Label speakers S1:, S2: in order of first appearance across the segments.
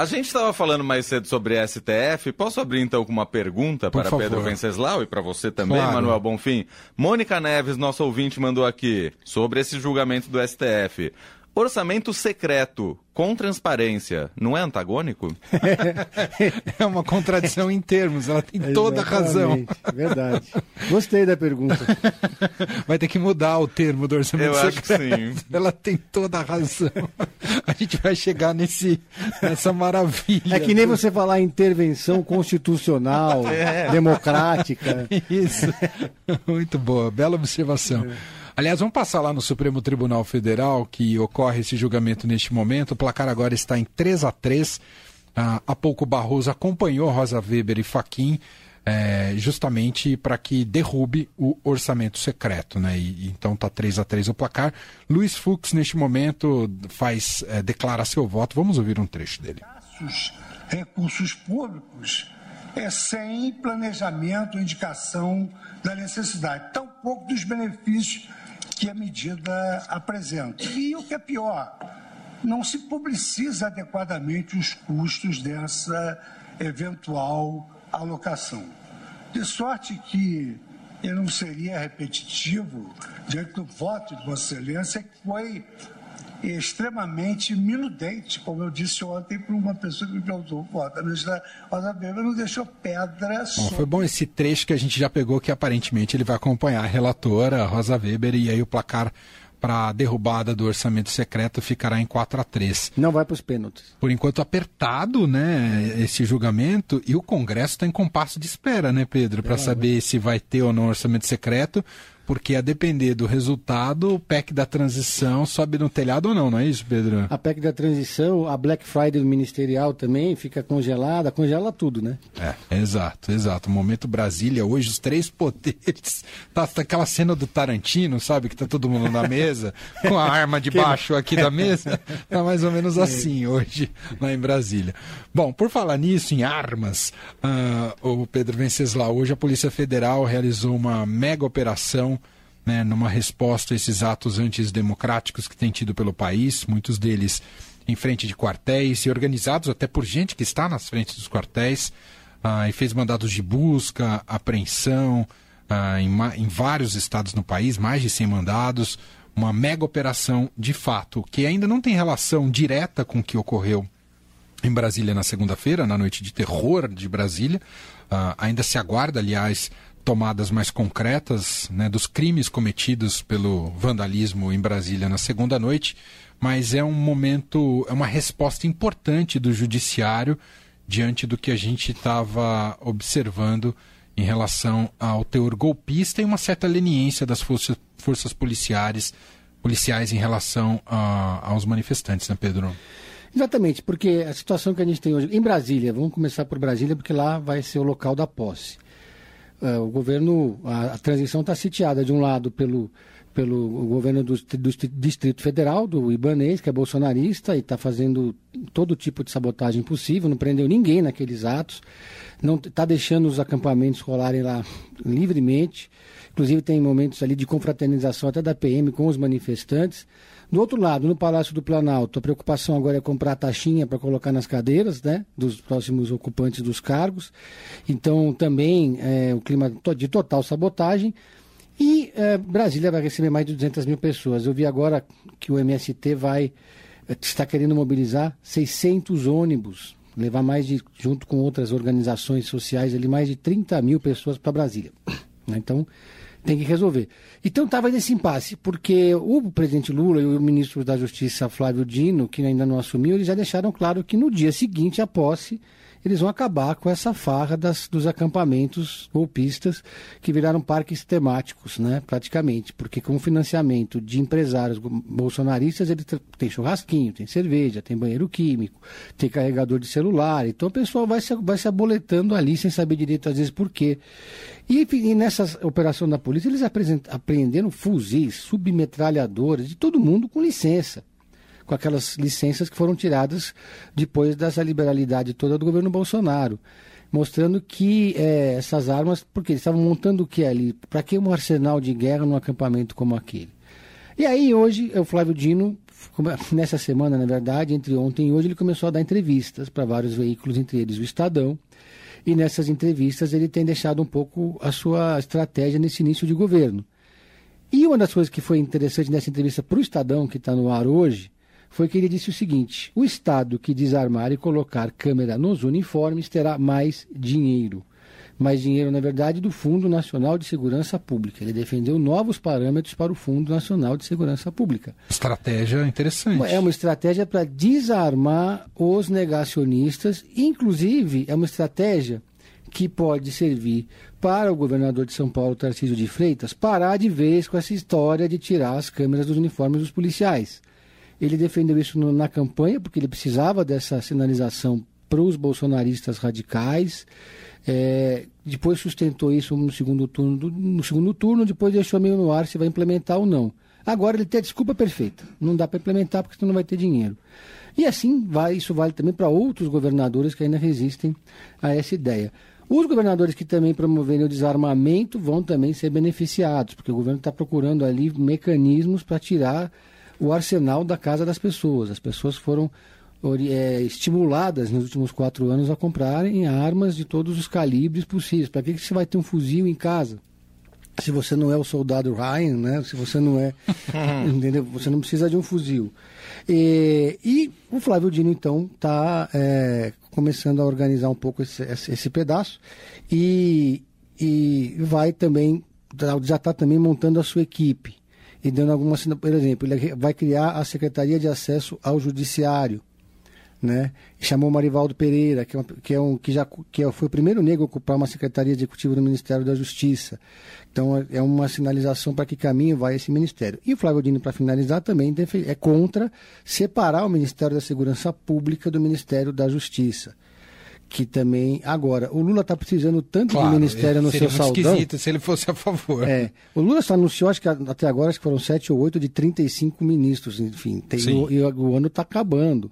S1: A gente estava falando mais cedo sobre STF. Posso abrir então com uma pergunta
S2: Por
S1: para
S2: favor.
S1: Pedro Venceslau e para você também,
S2: Claro.
S1: Manuel Bonfim? Mônica Neves, nosso ouvinte, mandou aqui sobre esse julgamento do STF. Orçamento secreto com transparência não é antagônico?
S2: É uma contradição em termos, ela tem toda a razão.
S3: Exatamente, Verdade. Gostei da pergunta.
S2: Vai ter que mudar o termo do orçamento
S1: Eu acho que
S2: secreto.
S1: sim.
S2: Ela tem toda a razão. A gente vai chegar nesse, nessa maravilha.
S3: É que nem você falar intervenção constitucional,
S1: É.
S3: democrática.
S2: Isso. Muito boa, bela observação. Aliás, vamos passar lá no Supremo Tribunal Federal, que ocorre esse julgamento neste momento. O placar agora está em 3 a 3 Ah, há pouco Barroso acompanhou Rosa Weber e Faquim eh, justamente para que derrube o orçamento secreto, né? E, então tá 3 a 3 o placar. Luiz Fux neste momento faz eh, declara seu voto. Vamos ouvir um trecho dele.
S4: os recursos públicos é sem planejamento, indicação da necessidade, tampouco dos benefícios que a medida apresenta. E o que é pior, não se publiciza adequadamente os custos dessa eventual alocação. De sorte que eu não seria repetitivo diante do voto de Vossa Excelência, que foi extremamente minudente, como eu disse ontem para uma pessoa que me perguntou, voto. A ministra Rosa Weber não deixou pedra
S2: Bom,
S4: sobre
S2: foi bom esse trecho que a gente já pegou, que aparentemente ele vai acompanhar a relatora, a Rosa Weber, e aí o placar para a derrubada do orçamento secreto ficará em 4 a 3
S3: Não vai para os pênaltis.
S2: Por enquanto apertado, né, esse julgamento, e o Congresso está em compasso de espera, né, Pedro, para saber se vai ter ou não orçamento secreto, porque a depender do resultado, o PEC da transição sobe no telhado ou não, não é isso, Pedro?
S3: A PEC da transição, a Black Friday ministerial também fica congelada, congela tudo, né?
S2: É, exato, exato. O momento Brasília, hoje, os três poderes. Tá, tá aquela cena do Tarantino, sabe? Que tá todo mundo na mesa, com a arma debaixo aqui da mesa. Tá mais ou menos assim hoje, lá em Brasília. Bom, por falar nisso, em armas, ah, o Pedro Venceslau, hoje a Polícia Federal realizou uma mega operação né, numa resposta a esses atos antidemocráticos que tem tido pelo país, muitos deles em frente de quartéis e organizados até por gente que está nas frentes dos quartéis, ah, e fez mandados de busca, apreensão ah, em, em vários estados no país, mais de 100 mandados, uma mega operação de fato, que ainda não tem relação direta com o que ocorreu em Brasília na segunda-feira, na noite de terror de Brasília. Ah, ainda se aguarda, aliás, tomadas mais concretas né, dos crimes cometidos pelo vandalismo em Brasília na segunda noite, mas é um momento, é uma resposta importante do judiciário diante do que a gente estava observando em relação ao teor golpista e uma certa leniência das forças, forças policiais, policiais em relação a- aos manifestantes, né, Pedro?
S3: Exatamente, porque a situação que a gente tem hoje em Brasília, vamos começar por Brasília, porque lá vai ser o local da posse. Eh, o governo, a, a transição está sitiada de um lado pelo, pelo governo do, do Distrito Federal, do Ibanês, que é bolsonarista e está fazendo todo tipo de sabotagem possível, não prendeu ninguém naqueles atos, não está deixando os acampamentos rolarem lá livremente. Inclusive tem momentos ali de confraternização até da PM com os manifestantes. Do outro lado, no Palácio do Planalto, a preocupação agora é comprar taxinha para colocar nas cadeiras, né, dos próximos ocupantes dos cargos. Então, também é, o clima de total sabotagem. E é, Brasília vai receber mais de 200 mil pessoas. Eu vi agora que o MST vai eh, está querendo mobilizar 600 ônibus, levar mais de, junto com outras organizações sociais, ali mais de 30 mil pessoas para Brasília. Né, Então, tem que resolver. Então estava nesse impasse, porque o presidente Lula e o ministro da Justiça, Flávio Dino, que ainda não assumiu, eles já deixaram claro que no dia seguinte à posse, eles vão acabar com essa farra das, dos acampamentos golpistas que viraram parques temáticos, né, praticamente, porque com o financiamento de empresários bolsonaristas, ele tem churrasquinho, tem cerveja, tem banheiro químico, tem carregador de celular, então o pessoal vai se, vai se aboletando ali sem saber direito às vezes por quê. E, e nessa operação da polícia, eles apreenderam fuzis, submetralhadoras, de todo mundo com licença com aquelas licenças que foram tiradas depois dessa liberalidade toda do governo Bolsonaro, mostrando que eh, essas armas, porque eles estavam montando o que ali? Para que um arsenal de guerra num acampamento como aquele? E aí hoje o Flávio Dino nessa semana, na verdade, entre ontem e hoje, ele começou a dar entrevistas para vários veículos, entre eles o Estadão. E nessas entrevistas ele tem deixado um pouco a sua estratégia nesse início de governo. E uma das coisas que foi interessante nessa entrevista para o Estadão, que está no ar hoje, foi que ele disse o seguinte: o Estado que desarmar e colocar câmera nos uniformes terá mais dinheiro. Mais dinheiro, na verdade, do Fundo Nacional de Segurança Pública. Ele defendeu novos parâmetros para o Fundo Nacional de Segurança Pública.
S2: Estratégia interessante.
S3: É uma estratégia para desarmar os negacionistas, inclusive é uma estratégia que pode servir para o governador de São Paulo, Tarcísio de Freitas, parar de vez com essa história de tirar as câmeras dos uniformes dos policiais. Ele defendeu isso no, na campanha, porque ele precisava dessa sinalização para os bolsonaristas radicais. É, depois sustentou isso no segundo turno, no segundo turno, depois deixou meio no ar se vai implementar ou não. Agora ele tem a desculpa perfeita. Não dá para implementar porque senão não vai ter dinheiro. E assim vai, isso vale também para outros governadores que ainda resistem a essa ideia. Os governadores que também promoverem o desarmamento vão também ser beneficiados, porque o governo está procurando ali mecanismos para tirar o arsenal da casa das pessoas. As pessoas foram é, estimuladas nos últimos quatro anos a comprarem armas de todos os calibres possíveis. Para que, que você vai ter um fuzil em casa? Se você não é o soldado Ryan, né? Se você não é, entendeu? Você não precisa de um fuzil. E, e o Flávio Dino então está é, começando a organizar um pouco esse, esse, esse pedaço e, e vai também já está também montando a sua equipe e dando algumas, por exemplo, ele vai criar a Secretaria de Acesso ao Judiciário, né? Chamou Marivaldo Pereira, que, é, uma, que, é um, que já que foi o primeiro negro a ocupar uma secretaria executiva do Ministério da Justiça. Então é, é uma sinalização para que caminho vai esse ministério. E o Flávio Dino, para finalizar, também é contra separar o Ministério da Segurança Pública do Ministério da Justiça que também. Agora, o Lula está precisando tanto claro, do Ministério no seu saldão. esquisito
S2: se ele fosse a favor.
S3: É, o Lula só anunciou, acho que até agora, acho que foram sete ou oito de 35 ministros, enfim. Tem, o, e o ano está acabando.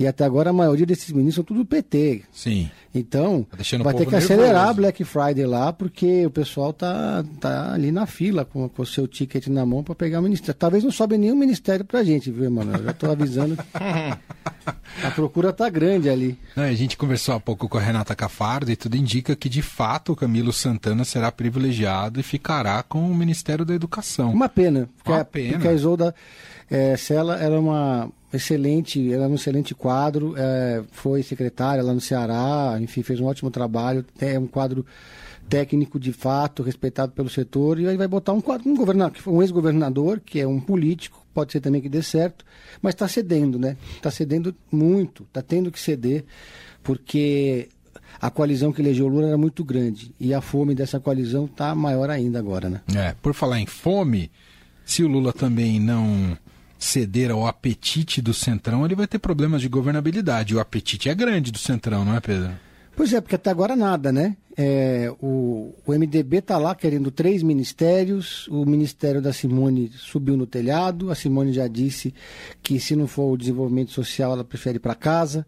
S3: E até agora a maioria desses ministros são tudo do PT.
S2: Sim.
S3: Então, tá vai ter que acelerar a Black Friday lá, porque o pessoal tá, tá ali na fila com, com o seu ticket na mão para pegar o ministério. Talvez não sobe nenhum ministério pra gente, viu, mano? Já tô avisando. a procura tá grande ali.
S2: Não, a gente conversou há pouco com a Renata Cafardo e tudo indica que, de fato, o Camilo Santana será privilegiado e ficará com o Ministério da Educação.
S3: Uma pena. Porque Uma a, pena. Porque a Isolda é, Sela era uma excelente, era um excelente quadro, é, foi secretária lá no Ceará, enfim, fez um ótimo trabalho, é um quadro técnico de fato, respeitado pelo setor, e aí vai botar um, quadro, um, governador, um ex-governador, que é um político, pode ser também que dê certo, mas está cedendo, né? Está cedendo muito, está tendo que ceder, porque a coalizão que elegeu o Lula era muito grande, e a fome dessa coalizão está maior ainda agora, né?
S2: É, por falar em fome, se o Lula também não ceder ao apetite do Centrão, ele vai ter problemas de governabilidade. O apetite é grande do Centrão, não é, Pedro?
S3: Pois é, porque até agora nada, né? É, o, o MDB está lá querendo três ministérios, o Ministério da Simone subiu no telhado, a Simone já disse que se não for o desenvolvimento social, ela prefere ir para casa,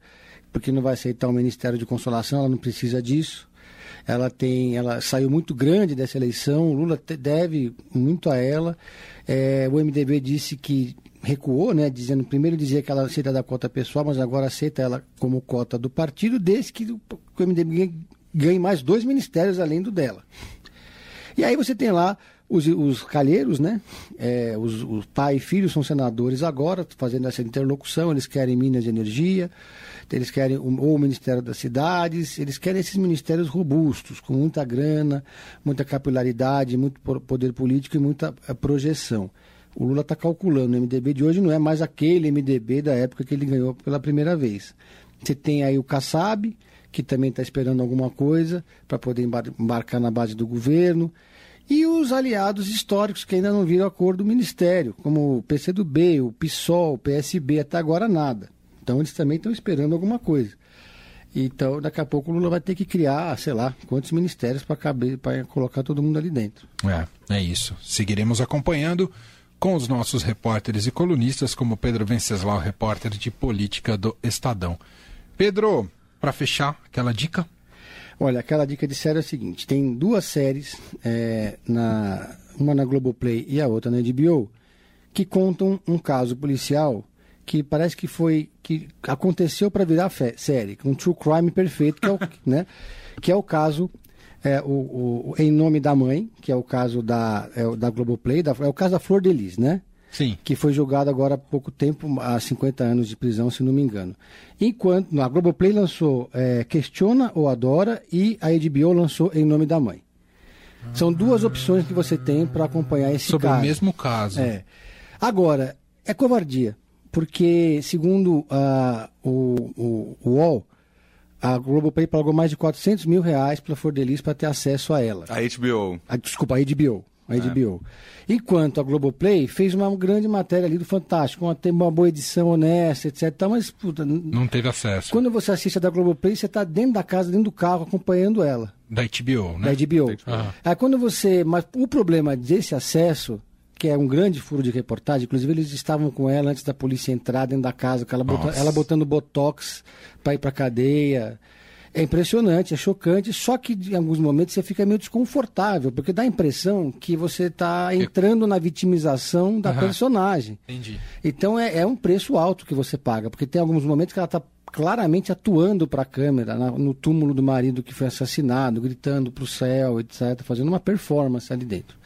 S3: porque não vai aceitar o Ministério de Consolação, ela não precisa disso. Ela tem, ela saiu muito grande dessa eleição, o Lula deve muito a ela. É, o MDB disse que recuou, né, dizendo primeiro dizia que ela aceita da cota pessoal, mas agora aceita ela como cota do partido, desde que o MDB ganhe mais dois ministérios além do dela. E aí você tem lá os, os calheiros, né? É, os, os pai e filho são senadores agora, fazendo essa interlocução, eles querem Minas de Energia, eles querem o, ou o Ministério das Cidades, eles querem esses ministérios robustos, com muita grana, muita capilaridade, muito poder político e muita eh, projeção. O Lula está calculando, o MDB de hoje não é mais aquele MDB da época que ele ganhou pela primeira vez. Você tem aí o Kassab, que também está esperando alguma coisa para poder embarcar na base do governo. E os aliados históricos que ainda não viram acordo do Ministério, como o PCdoB, o PSOL, o PSB, até agora nada. Então eles também estão esperando alguma coisa. Então, daqui a pouco o Lula vai ter que criar, sei lá, quantos ministérios para colocar todo mundo ali dentro.
S2: É, é isso. Seguiremos acompanhando com os nossos repórteres e colunistas, como Pedro Venceslau, repórter de política do Estadão. Pedro, para fechar, aquela dica?
S3: Olha, aquela dica de série é a seguinte: tem duas séries, é, na, uma na Globoplay e a outra na HBO, que contam um caso policial que parece que foi que aconteceu para virar fé, série, um true crime perfeito, que é o, né, que é o caso é, o, o, Em Nome da Mãe, que é o caso da, é, da Globoplay, da, é o caso da Flor de Lis, né?
S2: Sim.
S3: Que foi julgado agora há pouco tempo, há 50 anos de prisão, se não me engano. Enquanto a Globoplay lançou é, Questiona ou Adora e a HBO lançou Em Nome da Mãe. São duas opções que você tem para acompanhar esse
S2: Sobre
S3: caso.
S2: o mesmo caso.
S3: É. Agora, é covardia, porque segundo uh, o, o, o UOL, a Globoplay pagou mais de 400 mil reais para Flor para ter acesso a ela.
S1: A HBO.
S3: A, desculpa, a HBO. A HBO. É. Enquanto a Globoplay fez uma grande matéria ali do Fantástico, uma, tem uma boa edição honesta, etc. Mas, puta,
S2: não teve acesso.
S3: Quando você assiste a da Globoplay, você está dentro da casa, dentro do carro, acompanhando ela.
S2: Da HBO, né?
S3: Da HBO. Ah. Aí quando você. Mas o problema desse acesso que é um grande furo de reportagem. Inclusive, eles estavam com ela antes da polícia entrar dentro da casa, ela, bota, ela botando botox para ir para cadeia. É impressionante, é chocante, só que em alguns momentos você fica meio desconfortável, porque dá a impressão que você está entrando na vitimização da uhum. personagem.
S2: Entendi.
S3: Então é, é, um preço alto que você paga, porque tem alguns momentos que ela está claramente atuando para a câmera, na, no túmulo do marido que foi assassinado, gritando para o céu, etc., fazendo uma performance ali dentro.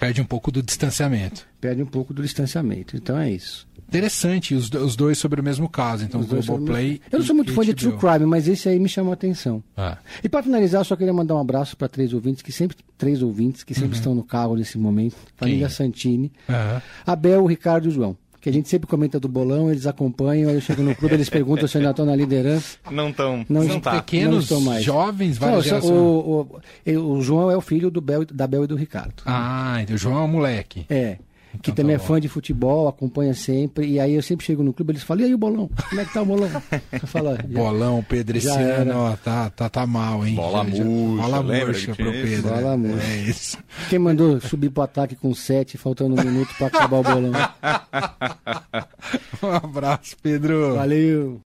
S2: Perde um pouco do distanciamento.
S3: Perde um pouco do distanciamento. Então é isso.
S2: Interessante, os, os dois sobre o mesmo caso. Então, o Globoplay.
S3: Eu não sou muito fã de True Crime, mas esse aí me chamou a atenção. Ah. E para finalizar, eu só queria mandar um abraço para três ouvintes que sempre três ouvintes que sempre uhum. estão no carro nesse momento. Família Quem? Santini, uhum. Abel, Ricardo e João que a gente sempre comenta do bolão, eles acompanham, aí eu chego no clube, eles perguntam se ainda estão na liderança.
S1: Não estão.
S2: Não, não tá. Pequenos, não mais. jovens, várias não,
S3: o, o, o, João é o filho do Bel, da Bel e do Ricardo.
S2: Ah, então o João é um moleque.
S3: É. Então, que também tá é fã de futebol, acompanha sempre. E aí eu sempre chego no clube, eles falam, e aí o bolão? Como é que tá o bolão? Eu
S2: falo, bolão, Pedro, esse ano, ó, tá, tá, tá mal, hein?
S1: Bola murcha.
S2: Bola murcha pro Pedro.
S3: Bola né? murcha. É isso. Quem mandou subir pro ataque com sete, faltando um minuto para acabar o bolão?
S2: um abraço, Pedro.
S3: Valeu.